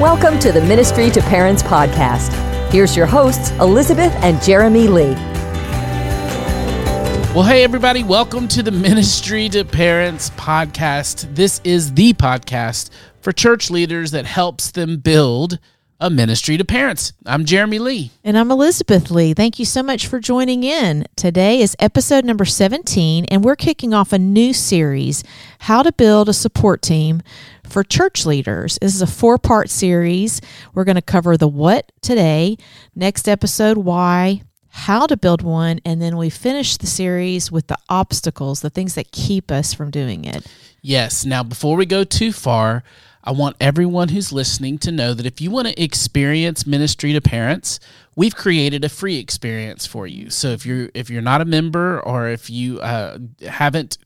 Welcome to the Ministry to Parents podcast. Here's your hosts, Elizabeth and Jeremy Lee. Well, hey, everybody, welcome to the Ministry to Parents podcast. This is the podcast for church leaders that helps them build a ministry to parents. I'm Jeremy Lee. And I'm Elizabeth Lee. Thank you so much for joining in. Today is episode number 17, and we're kicking off a new series How to Build a Support Team for Church Leaders. This is a four part series. We're going to cover the what today, next episode, why, how to build one, and then we finish the series with the obstacles, the things that keep us from doing it. Yes. Now, before we go too far, I want everyone who's listening to know that if you want to experience ministry to parents, we've created a free experience for you. So if you're if you're not a member or if you uh, haven't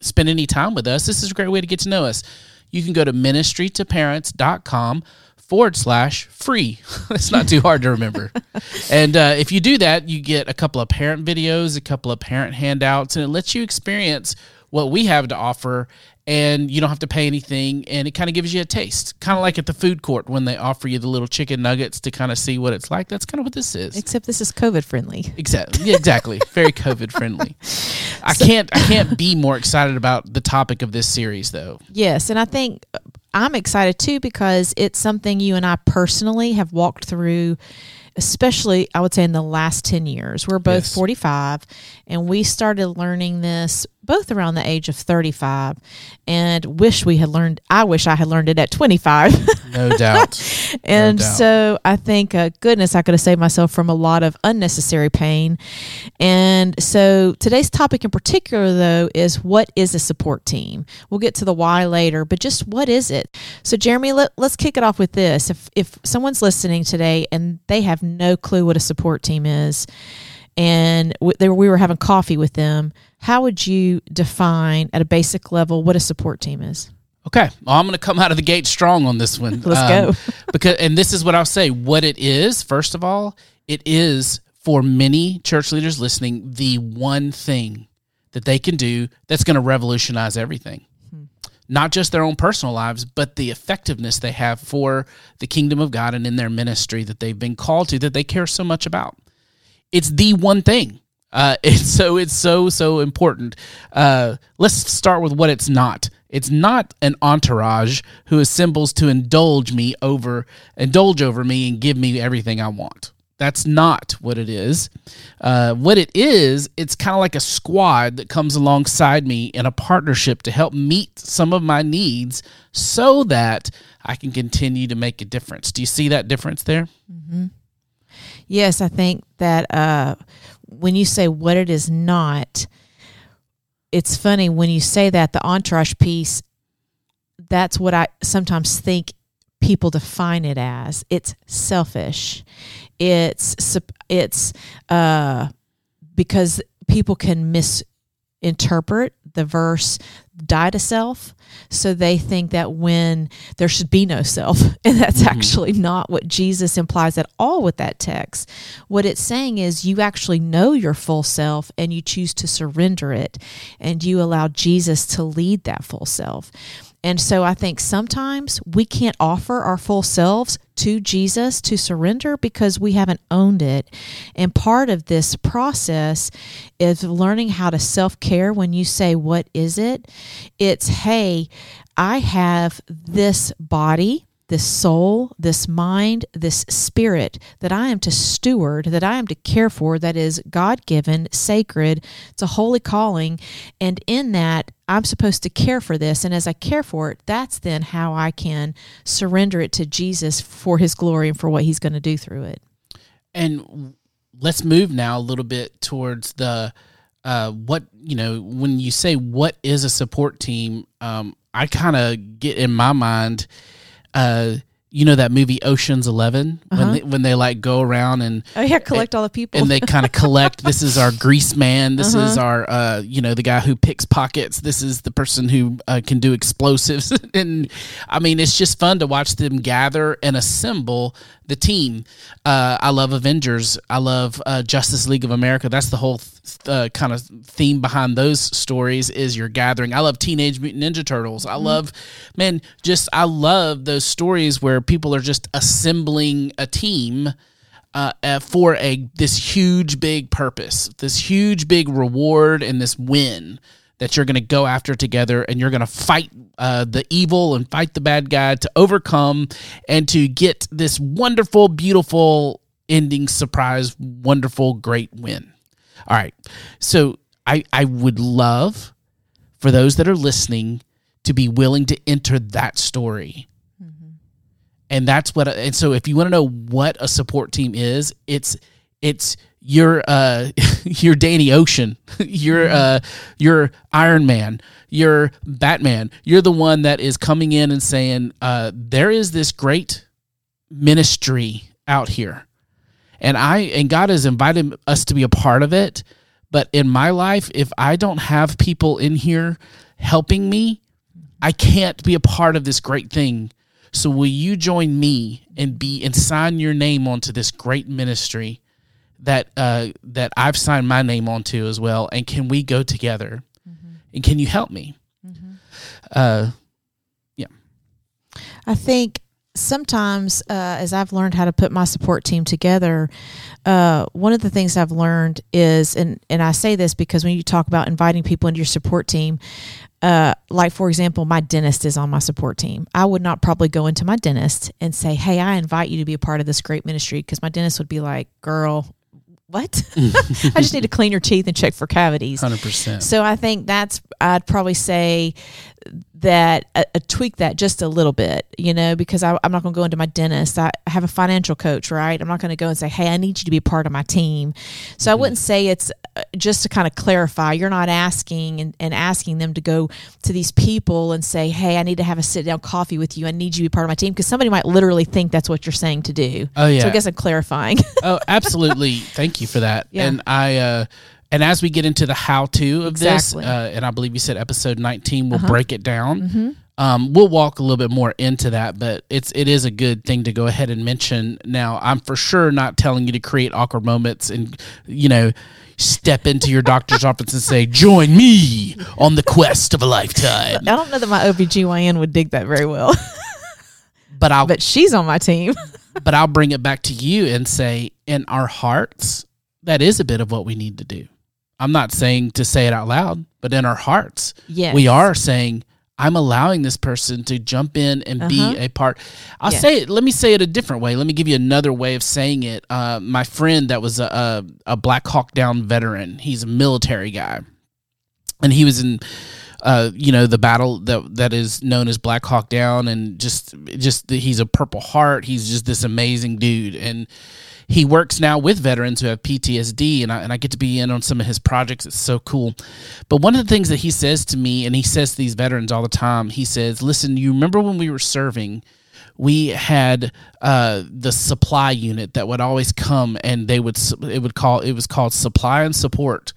spent any time with us, this is a great way to get to know us. You can go to ministrytoparents.com forward slash free. it's not too hard to remember. and uh, if you do that, you get a couple of parent videos, a couple of parent handouts, and it lets you experience what we have to offer and you don't have to pay anything and it kind of gives you a taste kind of like at the food court when they offer you the little chicken nuggets to kind of see what it's like that's kind of what this is Except this is COVID friendly. exactly yeah, exactly very covid friendly i can't i can't be more excited about the topic of this series though Yes, and I think I'm excited too because it's something you and I personally have walked through, especially I would say in the last 10 years. We're both Yes. 45 and we started learning this both around the age of 35 and wish we had learned I wish I had learned it at 25. no doubt and doubt. so I think, uh, goodness, I could have saved myself from a lot of unnecessary pain. And so today's topic in particular, though, is what is a support team? We'll get to the why later, but just what is it? So, Jeremy, let, let's kick it off with this. If, if someone's listening today and they have no clue what a support team is, and w- they, we were having coffee with them, how would you define at a basic level what a support team is? Okay, well, I'm going to come out of the gate strong on this one. Let's go. Um, because, and this is what I'll say: what it is. First of all, it is for many church leaders listening the one thing that they can do that's going to revolutionize everything. Hmm. Not just their own personal lives, but the effectiveness they have for the kingdom of God and in their ministry that they've been called to, that they care so much about it's the one thing. Uh, it's so it's so so important. Uh, let's start with what it's not. It's not an entourage who assembles to indulge me over indulge over me and give me everything I want. That's not what it is. Uh, what it is, it's kind of like a squad that comes alongside me in a partnership to help meet some of my needs so that I can continue to make a difference. Do you see that difference there? Yes, I think that uh, when you say what it is not, it's funny when you say that the entourage piece. That's what I sometimes think people define it as. It's selfish. It's it's uh, because people can misinterpret the verse die to self so they think that when there should be no self and that's mm-hmm. actually not what jesus implies at all with that text. What it's saying is you actually know your full self and you choose to surrender it and you allow jesus to lead that full self and so I think sometimes we can't offer our full selves to Jesus to surrender because we haven't owned it. And part of this process is learning how to self care. When you say, What is it? It's, Hey, I have this body this soul, this mind, this spirit that I am to steward, that I am to care for, that is God given, sacred. It's a holy calling. And in that, I'm supposed to care for this. And as I care for it, that's then how I can surrender it to Jesus for his glory and for what he's going to do through it. and let's move now a little bit towards the uh, what you know when you say what is a support team um, i kind of get in my mind uh, you know that movie oceans 11 when, they, when they like go around and Oh, yeah, collect all the people. and they kind of collect this is our grease man. This is our uh, you know the guy who picks pockets. This is the person who uh, can do explosives. And i mean it's just fun to watch them gather and assemble the team. Uh, I love Avengers. I love uh, Justice League of America. That's the whole th- uh, kind of theme behind those stories is you're gathering. I love Teenage Mutant Ninja Turtles. I love, man, just I love those stories where people are just assembling a team. Uh, for a this huge big purpose, this huge big reward, and this win that you're going to go after together and you're going to fight uh, the evil and fight the bad guy to overcome and to get this wonderful, beautiful ending surprise, wonderful, great win. All right. So I, I would love for those that are listening to be willing to enter that story. And that's what, and so if you want to know what a support team is, it's, it's, you're uh you're Danny Ocean, you're uh you're Iron Man, you're Batman. You're the one that is coming in and saying, uh, there is this great ministry out here. And I and God has invited us to be a part of it. But in my life, if I don't have people in here helping me, I can't be a part of this great thing. So will you join me and be and sign your name onto this great ministry? That uh, that I've signed my name onto as well, and can we go together? Mm-hmm. And can you help me? Mm-hmm. Uh, yeah, I think sometimes uh, as I've learned how to put my support team together, uh, one of the things I've learned is, and and I say this because when you talk about inviting people into your support team, uh, like for example, my dentist is on my support team. I would not probably go into my dentist and say, "Hey, I invite you to be a part of this great ministry," because my dentist would be like, "Girl, what? Mm. I just need to clean your teeth and check for cavities. 100%. So I think that's, I'd probably say that a, a tweak that just a little bit, you know, because I, am not going to go into my dentist. I, I have a financial coach, right? I'm not going to go and say, hey, I need you to be part of my team. So mm-hmm. I wouldn't say it's uh, just to kind of clarify. You're not asking and, and asking them to go to these people and say, hey, I need to have a sit down coffee with you. I need you to be part of my team because somebody might literally think that's what you're saying to do. Oh yeah. So I guess I'm clarifying. oh, absolutely. Thank you for that. Yeah. And I. uh and as we get into the how to of exactly. this, uh, and I believe you said episode 19, we'll uh-huh. break it down. Mm-hmm. Um, we'll walk a little bit more into that, but it's it is a good thing to go ahead and mention. Now, I'm for sure not telling you to create awkward moments and you know step into your doctor's office and say, "Join me on the quest of a lifetime." I don't know that my OBGYN would dig that very well. but I'll But she's on my team. but I'll bring it back to you and say, in our hearts, that is a bit of what we need to do. I'm not saying to say it out loud, but in our hearts, yes. we are saying, I'm allowing this person to jump in and uh-huh. be a part. I'll yes. say it. Let me say it a different way. Let me give you another way of saying it. Uh, my friend that was a, a, a, Black Hawk Down veteran. He's a military guy, and he was in, uh, you know, the battle that that is known as Black Hawk Down, and just just he's a Purple Heart. He's just this amazing dude, and he works now with veterans who have PTSD, and I, and I get to be in on some of his projects. It's so cool. But one of the things that he says to me, and he says to these veterans all the time, he says, Listen, you remember when we were serving? we had uh, the supply unit that would always come and they would it would call it was called supply and support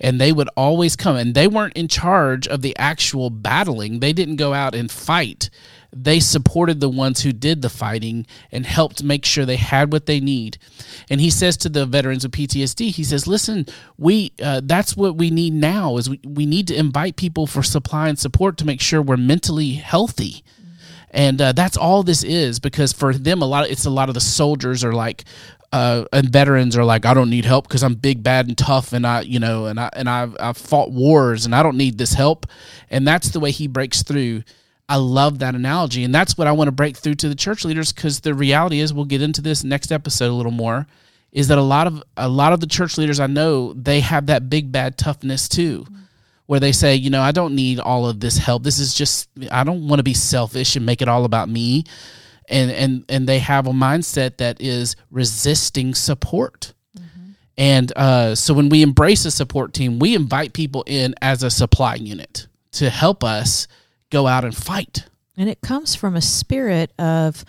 and they would always come and they weren't in charge of the actual battling they didn't go out and fight they supported the ones who did the fighting and helped make sure they had what they need. And he says to the veterans of PTSD, he says, "Listen, we uh, that's what we need now is we, we need to invite people for supply and support to make sure we're mentally healthy." And uh, that's all this is because for them, a lot of, it's a lot of the soldiers are like, uh, and veterans are like, I don't need help because I'm big, bad, and tough, and I, you know, and I and I've, I've fought wars, and I don't need this help. And that's the way he breaks through I love that analogy. And that's what I want to break through to the church leaders because the reality is we'll get into this next episode a little more is that a lot of a lot of the church leaders I know, they have that big bad toughness too. Mm-hmm. Where they say, you know, I don't need all of this help. This is just I don't want to be selfish and make it all about me. And and and they have a mindset that is resisting support. Mm-hmm. And uh, so when we embrace a support team, we invite people in as a supply unit to help us go out and fight. And it comes from a spirit of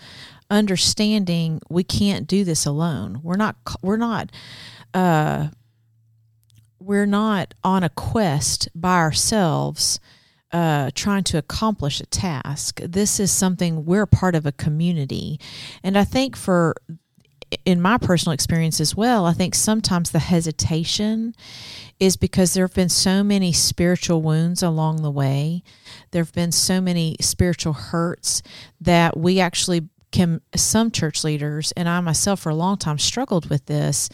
understanding we can't do this alone. We're not we're not uh we're not on a quest by ourselves uh, trying to accomplish a task. This is something we're part of a community. And I think for in my personal experience as well, I think sometimes the hesitation is because there have been so many spiritual wounds along the way. There have been so many spiritual hurts that we actually can some church leaders and i myself for a long time struggled with this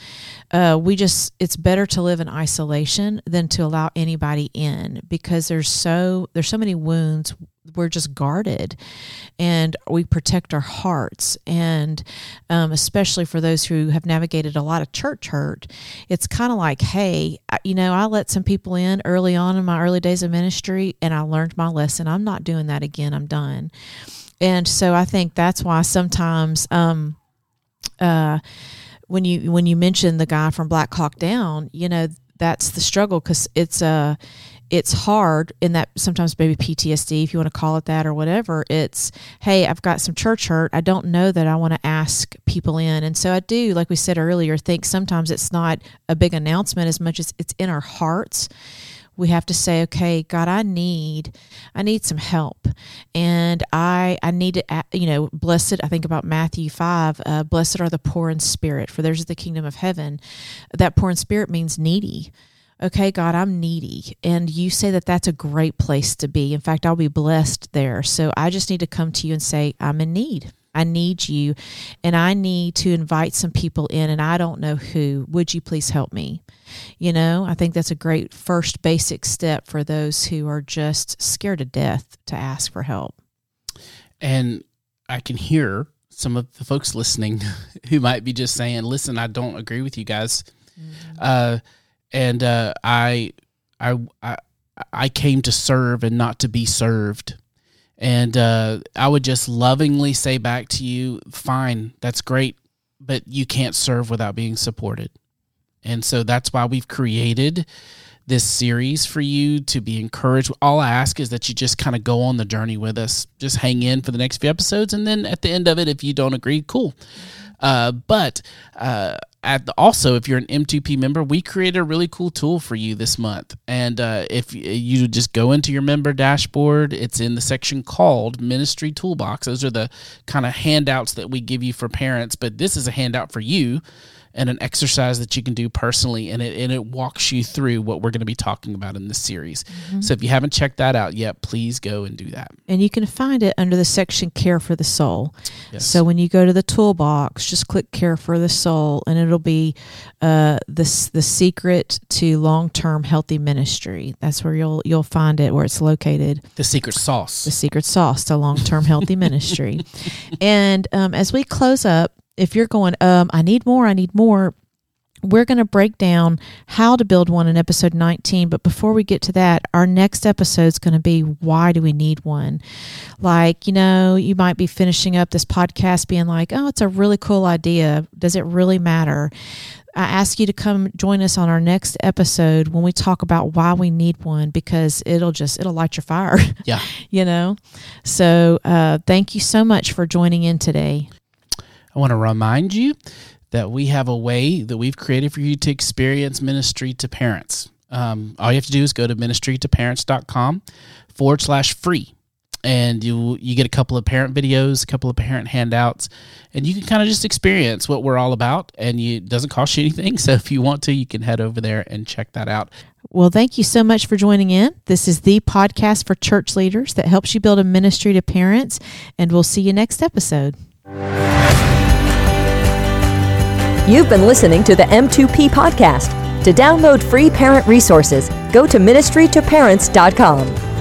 uh, we just it's better to live in isolation than to allow anybody in because there's so there's so many wounds. We're just guarded and we protect our hearts. And um, especially for those who have navigated a lot of church hurt it's kind of like hey you know i let some people in early on in my early days of ministry and i learned my lesson. I'm not doing that again. I'm done and so I think that's why sometimes um, uh, when you when you mention the guy from Black Hawk Down, you know that's the struggle because it's a uh, it's hard in that sometimes maybe PTSD, if you want to call it that or whatever. It's, hey, I've got some church hurt. I don't know that I want to ask people in. And so I do, like we said earlier, think sometimes it's not a big announcement as much as it's in our hearts we have to say okay god i need i need some help. And i i need to you know blessed i think about matthew 5 uh, blessed are the poor in spirit for theirs is the kingdom of heaven. That poor in spirit means needy. Okay god i'm needy. And you say that that's a great place to be. In fact i'll be blessed there. So i just need to come to you and say i'm in need I need you and I need to invite some people in and I don't know who. Would you please help me? You know, I think that's a great first basic step for those who are just scared to death to ask for help. And I can hear some of the folks listening who might be just saying, "Listen, I don't agree with you guys," mm-hmm. uh, and uh, I, I, I, I came to serve and not to be served. And uh, I would just lovingly say back to you, "Fine, that's great, but you can't serve without being supported." And so that's why we've created this series for you to be encouraged. All I ask is that you just kind of go on the journey with us, just hang in for the next few episodes, and then at the end of it, if you don't agree, cool. Uh, but uh, at the, also, if you're an M2P member, we created a really cool tool for you this month. And uh, if you just go into your member dashboard, it's in the section called Ministry Toolbox. Those are the kind of handouts that we give you for parents, but this is a handout for you and an exercise that you can do personally and it and it walks you through what we're going to be talking about in this series. Mm-hmm. So if you haven't checked that out yet, please go and do that. And you can find it under the section care for the soul. Yes. So when you go to the toolbox, just click care for the soul and it'll be uh the the secret to long-term healthy ministry. That's where you'll you'll find it where it's located. The secret sauce. The secret sauce to long-term healthy ministry. And um, as we close up, if you're going, um, I need more, I need more, we're going to break down how to build one in episode 19. But before we get to that, our next episode is going to be why do we need one? Like, you know, you might be finishing up this podcast being like, oh, it's a really cool idea. Does it really matter? I ask you to come join us on our next episode when we talk about why we need one because it'll just it'll light your fire. Yeah. you know. So, uh, thank you so much for joining in today. I want to remind you that we have a way that we've created for you to experience ministry to parents. Um, all you have to do is go to ministrytoparents.com forward slash free. And you you get a couple of parent videos, a couple of parent handouts, and you can kind of just experience what we're all about. And you, it doesn't cost you anything. So if you want to, you can head over there and check that out. Well, thank you so much for joining in. This is the podcast for church leaders that helps you build a ministry to parents. And we'll see you next episode. You've been listening to the M2P podcast. To download free parent resources, go to ministrytoparents.com.